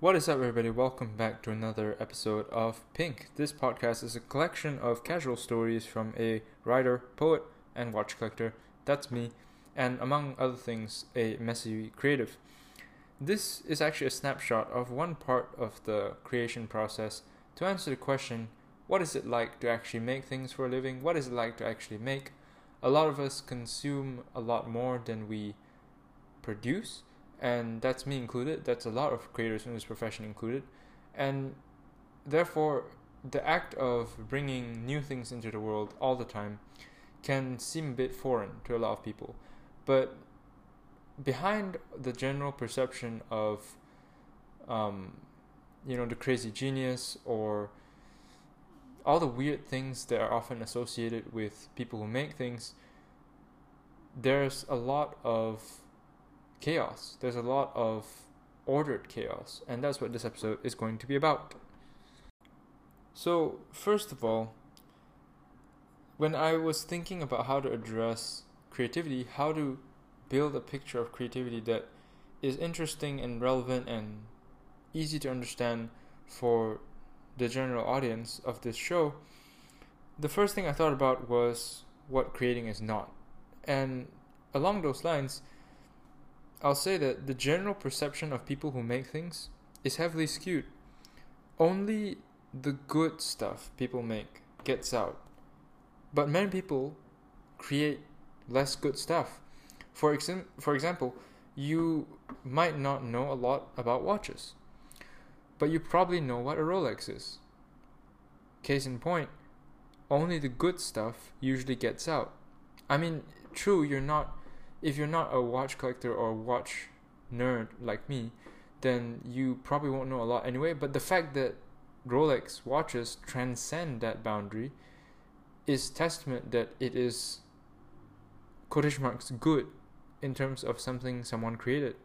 What is up, everybody? Welcome back to another episode of Pink. This podcast is a collection of casual stories from a writer, poet, and watch collector. That's me, and among other things, a messy creative. This is actually a snapshot of one part of the creation process to answer the question what is it like to actually make things for a living? What is it like to actually make? A lot of us consume a lot more than we produce and that's me included. That's a lot of creators in this profession included, and therefore the act of bringing new things into the world all the time can seem a bit foreign to a lot of people, but behind the general perception of um, you know the crazy genius or all the weird things that are often associated with people who make things there's a lot of chaos. There's a lot of ordered chaos, and that's what this episode is going to be about. So, first of all, when I was thinking about how to address creativity, how to build a picture of creativity that is interesting and relevant and easy to understand for the general audience of this show, the first thing I thought about was what creating is not. And along those lines, I'll say that the general perception of people who make things is heavily skewed. Only the good stuff people make gets out. But many people create less good stuff. For, ex- for example, you might not know a lot about watches, but you probably know what a Rolex is. Case in point, only the good stuff usually gets out. I mean, true, you're not if you're not a watch collector or watch nerd like me, then you probably won't know a lot anyway. But the fact that Rolex watches transcend that boundary is testament that it is quotation marks good in terms of something someone created.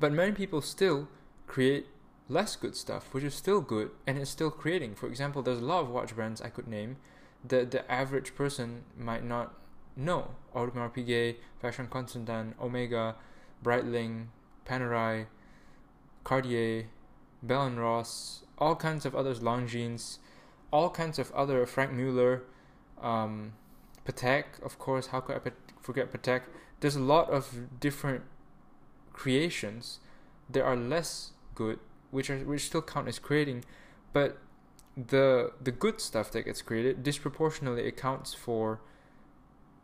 But many people still create less good stuff, which is still good and it's still creating. For example, there's a lot of watch brands I could name that the average person might not no, Audemars Piguet, Vacheron Constantin, Omega, Breitling, Panerai, Cartier, Bell & Ross, all kinds of others, Longines, all kinds of other, Franck Muller, um, Patek, of course, how could I forget Patek? There's a lot of different creations There are less good, which are which still count as creating, but the the good stuff that gets created disproportionately accounts for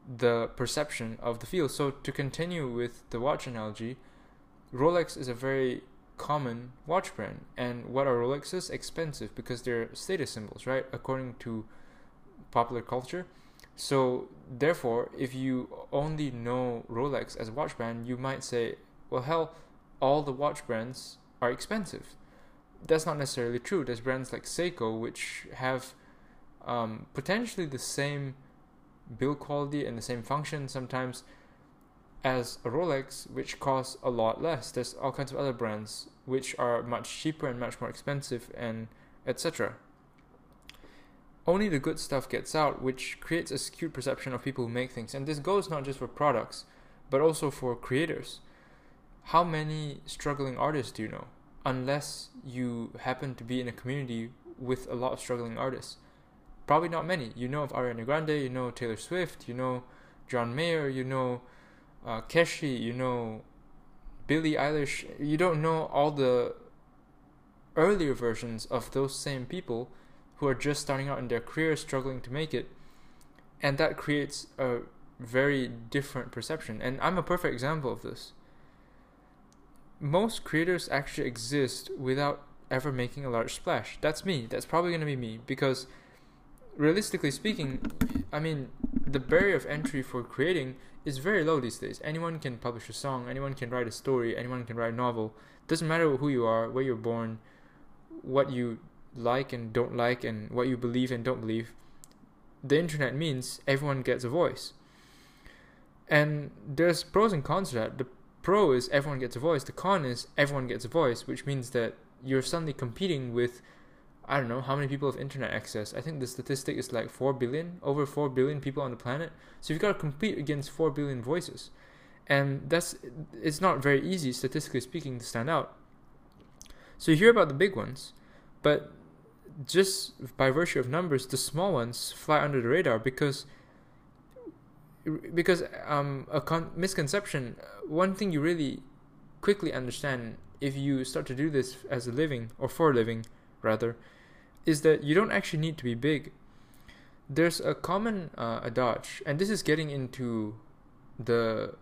the perception of the field. So to continue with the watch analogy, Rolex is a very common watch brand. And what are Rolexes? Expensive because they're status symbols, right? According to popular culture. So therefore, if you only know Rolex as a watch brand, you might say, well, hell, all the watch brands are expensive. That's not necessarily true. There's brands like Seiko which have um, potentially the same build quality and the same function sometimes as a Rolex, which costs a lot less. There's all kinds of other brands which are much cheaper and much more expensive, and etc. Only the good stuff gets out, which creates a skewed perception of people who make things. And this goes not just for products, but also for creators. How many struggling artists do you know? Unless you happen to be in a community with a lot of struggling artists Probably not many. You know of Ariana Grande, you know Taylor Swift, you know John Mayer, you know uh, Keshi, you know Billie Eilish. You don't know all the earlier versions of those same people who are just starting out in their career, struggling to make it. And that creates a very different perception. And I'm a perfect example of this. Most creators actually exist without ever making a large splash. That's me. That's probably going to be me because realistically speaking, I mean, the barrier of entry for creating is very low these days. Anyone can publish a song, anyone can write a story, anyone can write a novel. Doesn't matter who you are, where you're born, what you like and don't like, and what you believe and don't believe. The internet means everyone gets a voice. And there's pros and cons to that. The pro is everyone gets a voice. The con is everyone gets a voice, which means that you're suddenly competing with I don't know how many people have internet access. I think the statistic is like 4 billion, over 4 billion people on the planet. So you've got to compete against 4 billion voices. And that's it's not very easy statistically speaking to stand out. So you hear about the big ones, but just by virtue of numbers, the small ones fly under the radar because because um, a con- misconception. One thing you really quickly understand if you start to do this as a living or for a living, rather, is that you don't actually need to be big. There's a common uh, adage, and this is getting into the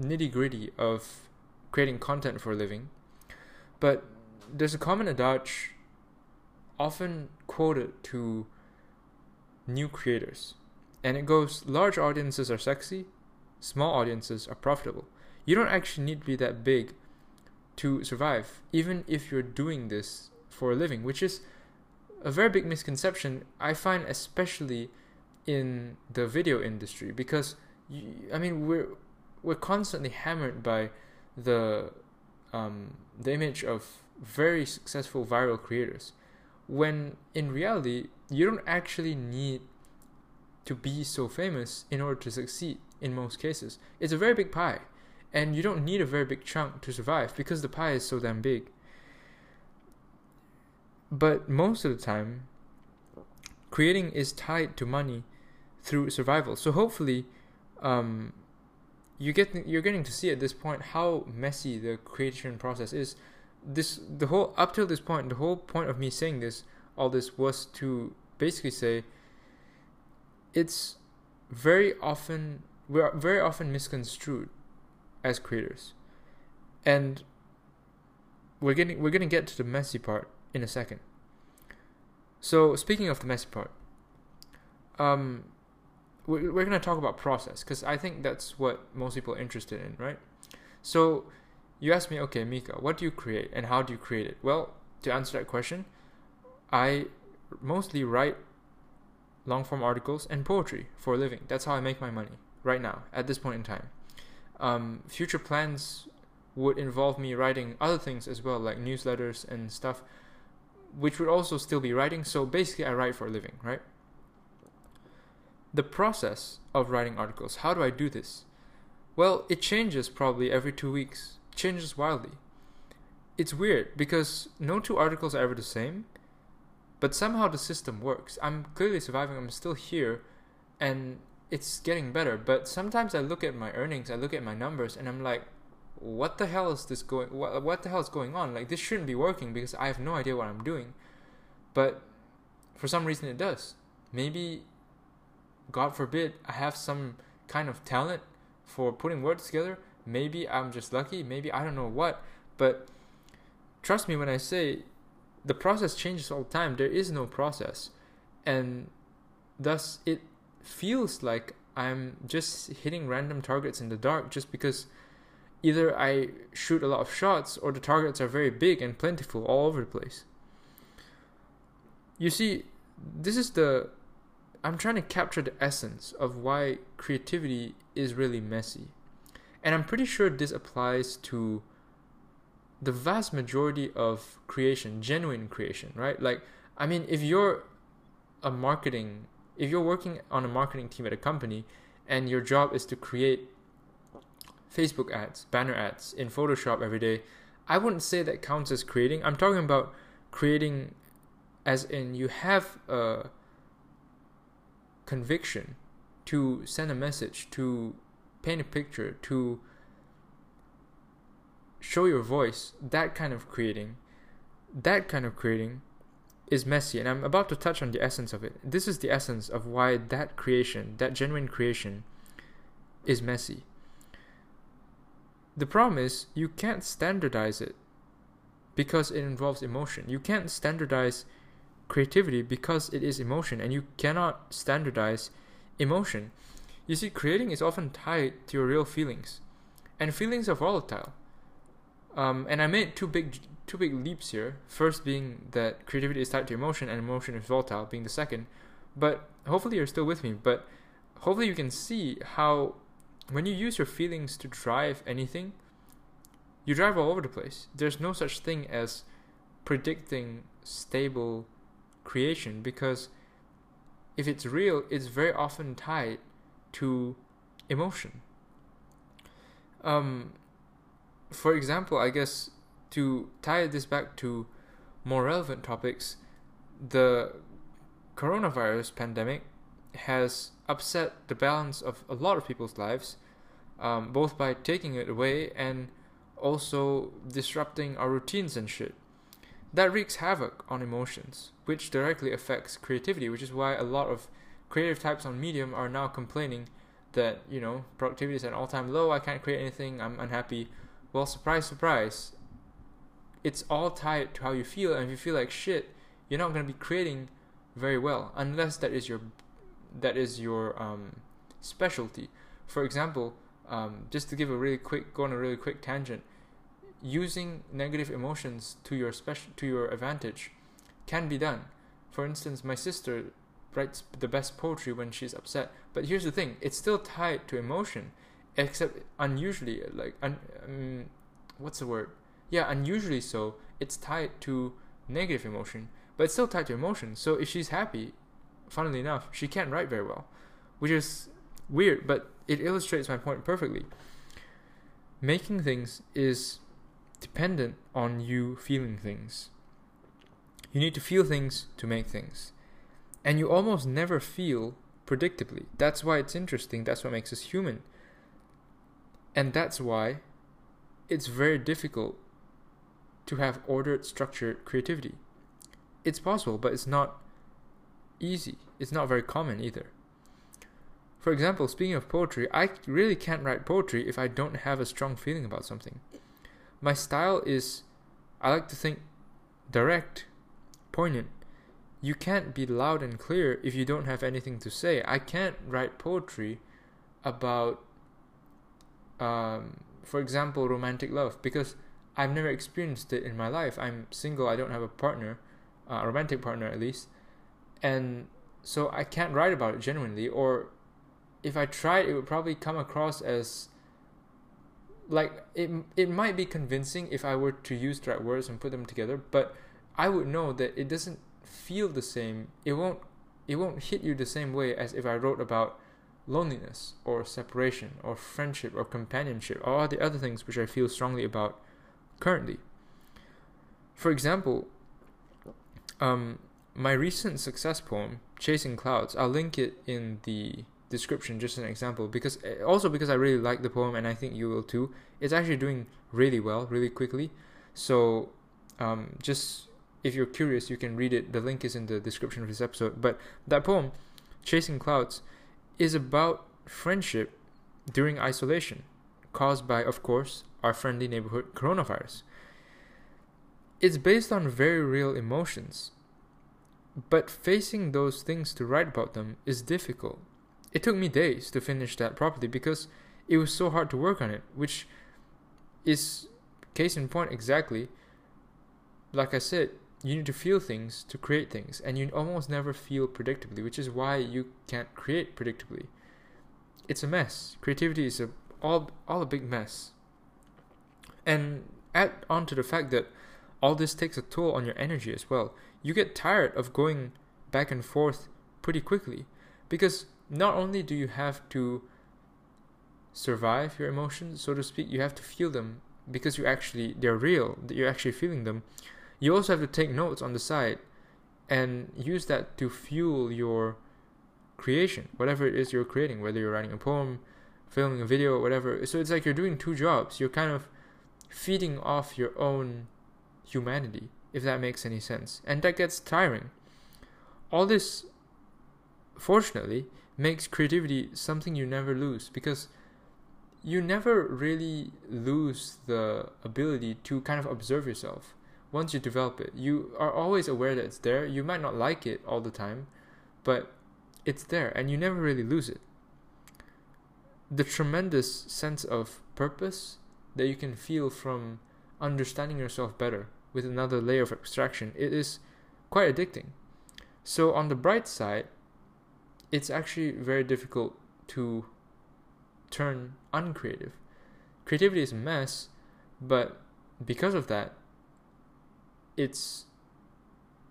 nitty gritty of creating content for a living, but there's a common adage often quoted to new creators. And it goes large audiences are sexy, small audiences are profitable. You don't actually need to be that big to survive, even if you're doing this for a living, which is a very big misconception I find, especially in the video industry, because you, I mean we're we're constantly hammered by the um, the image of very successful viral creators when in reality you don't actually need to be so famous in order to succeed in most cases. It's a very big pie and you don't need a very big chunk to survive because the pie is so damn big but most of the time creating is tied to money through survival so hopefully um, you get you're getting to see at this point how messy the creation process is. This the whole up till this point, the whole point of me saying this, all this was to basically say it's very often we're very often misconstrued as creators. And we're getting we're gonna get to the messy part in a second. So speaking of the messy part, um, we're, we're going to talk about process because I think that's what most people are interested in, right? So you ask me, okay, Mika, what do you create and how do you create it? Well, to answer that question, I mostly write long form articles and poetry for a living. That's how I make my money right now at this point in time. Um, future plans would involve me writing other things as well, like newsletters and stuff, which would also still be writing. So basically, I write for a living, right? the process of writing articles. How do I do this? Well, it changes probably every two weeks. It changes wildly. It's weird because no two articles are ever the same, but somehow the system works. I'm clearly surviving. I'm still here, and it's getting better. But sometimes I look at my earnings, I look at my numbers, and I'm like, what the hell is this going? What, what the hell is going on? Like this shouldn't be working because I have no idea what I'm doing. But for some reason, it does. Maybe God forbid, I have some kind of talent for putting words together. Maybe I'm just lucky. Maybe I don't know what. But trust me when I say the process changes all the time. There is no process. And thus, it feels like I'm just hitting random targets in the dark just because either I shoot a lot of shots or the targets are very big and plentiful all over the place. You see, this is the I'm trying to capture the essence of why creativity is really messy. And I'm pretty sure this applies to the vast majority of creation, genuine creation, right? Like, I mean, if you're a marketing, if you're working on a marketing team at a company and your job is to create Facebook ads, banner ads in Photoshop every day, I wouldn't say that counts as creating. I'm talking about creating as in you have a conviction to send a message, to paint a picture, to show your voice, that kind of creating, that kind of creating is messy. And I'm about to touch on the essence of it. This is the essence of why that creation, that genuine creation, is messy. The problem is you can't standardize it because it involves emotion. You can't standardize creativity because it is emotion and you cannot standardize emotion. You see, creating is often tied to your real feelings, and feelings are volatile. Um, and I made two big two big leaps here. First being that creativity is tied to emotion and emotion is volatile, being the second. But hopefully you're still with me. But hopefully you can see how when you use your feelings to drive anything, you drive all over the place. There's no such thing as predicting stable creation because if it's real, it's very often tied to emotion. Um, for example, I guess to tie this back to more relevant topics, the coronavirus pandemic has upset the balance of a lot of people's lives, um, both by taking it away and also disrupting our routines and shit. That wreaks havoc on emotions, which directly affects creativity, which is why a lot of creative types on Medium are now complaining that, you know, productivity is at an all time low, I can't create anything, I'm unhappy. Well, surprise, surprise, it's all tied to how you feel, and if you feel like shit, you're not going to be creating very well unless that is your that is your um, specialty. For example, um, just to give a really quick go on a really quick tangent, using negative emotions to your special to your advantage can be done. For instance, my sister writes the best poetry when she's upset, but here's the thing: it's still tied to emotion, except unusually like un, um, what's the word? Yeah, unusually so. It's tied to negative emotion, but it's still tied to emotion. So if she's happy, funnily enough, she can't write very well, which is weird, but it illustrates my point perfectly. Making things is dependent on you feeling things. You need to feel things to make things. And you almost never feel predictably. That's why it's interesting. That's what makes us human. And that's why it's very difficult to have ordered, structured creativity. It's possible, but it's not easy. It's not very common either. For example, speaking of poetry, I really can't write poetry if I don't have a strong feeling about something. My style is, I like to think, direct, poignant. You can't be loud and clear if you don't have anything to say. I can't write poetry about, um, for example, romantic love because I've never experienced it in my life. I'm single, I don't have a partner, uh, a romantic partner at least and so I can't write about it genuinely. Or if I tried, it would probably come across as like it. It might be convincing if I were to use the right words and put them together, but I would know that it doesn't feel the same. It won't. It won't hit you the same way as if I wrote about loneliness or separation or friendship or companionship or all the other things which I feel strongly about currently. For example, um, my recent success poem, Chasing Clouds, I'll link it in the description just an example because eh, also because I really like the poem and I think you will too. It's actually doing really well, really quickly. So um, just if you're curious, you can read it. The link is in the description of this episode. But that poem, Chasing Clouds, is about friendship during isolation, caused by, of course, our friendly neighborhood coronavirus. It's based on very real emotions but facing those things to write about them is difficult. It took me days to finish that properly because it was so hard to work on it, which is case in point exactly. Like I said, you need to feel things to create things, and you almost never feel predictably, which is why you can't create predictably. It's a mess. Creativity is a all all a big mess. And add on to the fact that all this takes a toll on your energy as well you get tired of going back and forth pretty quickly. Because not only do you have to survive your emotions so to speak you have to feel them because you actually they're real that you're actually feeling them. You also have to take notes on the side and use that to fuel your creation whatever it is you're creating whether you're writing a poem filming a video whatever. So it's like you're doing two jobs. You're kind of feeding off your own humanity if that makes any sense. And that gets tiring. All this, fortunately, makes creativity something you never lose because you never really lose the ability to kind of observe yourself once you develop it. You are always aware that it's there. You might not like it all the time, but it's there and you never really lose it. The tremendous sense of purpose that you can feel from understanding yourself better with another layer of abstraction, it is quite addicting. So, on the bright side, it's actually very difficult to turn uncreative. Creativity is a mess, but because of that, it's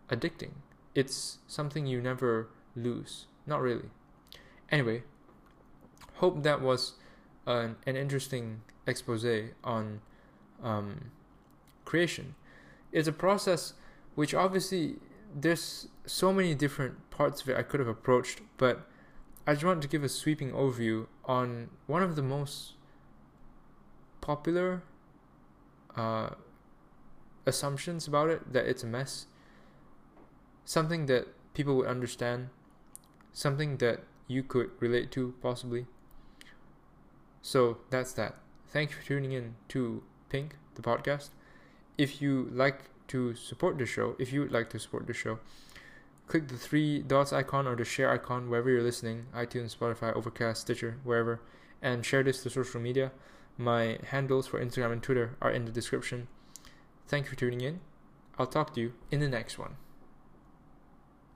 addicting. It's something you never lose. Not really. Anyway, hope that was an, an interesting expose on um, creation. It's a process which obviously there's so many different parts of it I could have approached, but I just want to give a sweeping overview on one of the most popular uh, assumptions about it that it's a mess, something that people would understand, something that you could relate to possibly. So that's that. Thank you for tuning in to Pink, the podcast. If you like to support the show, if you would like to support the show, click the three dots icon or the share icon wherever you're listening iTunes, Spotify, Overcast, Stitcher, wherever and share this to social media. My handles for Instagram and Twitter are in the description. Thank you for tuning in. I'll talk to you in the next one.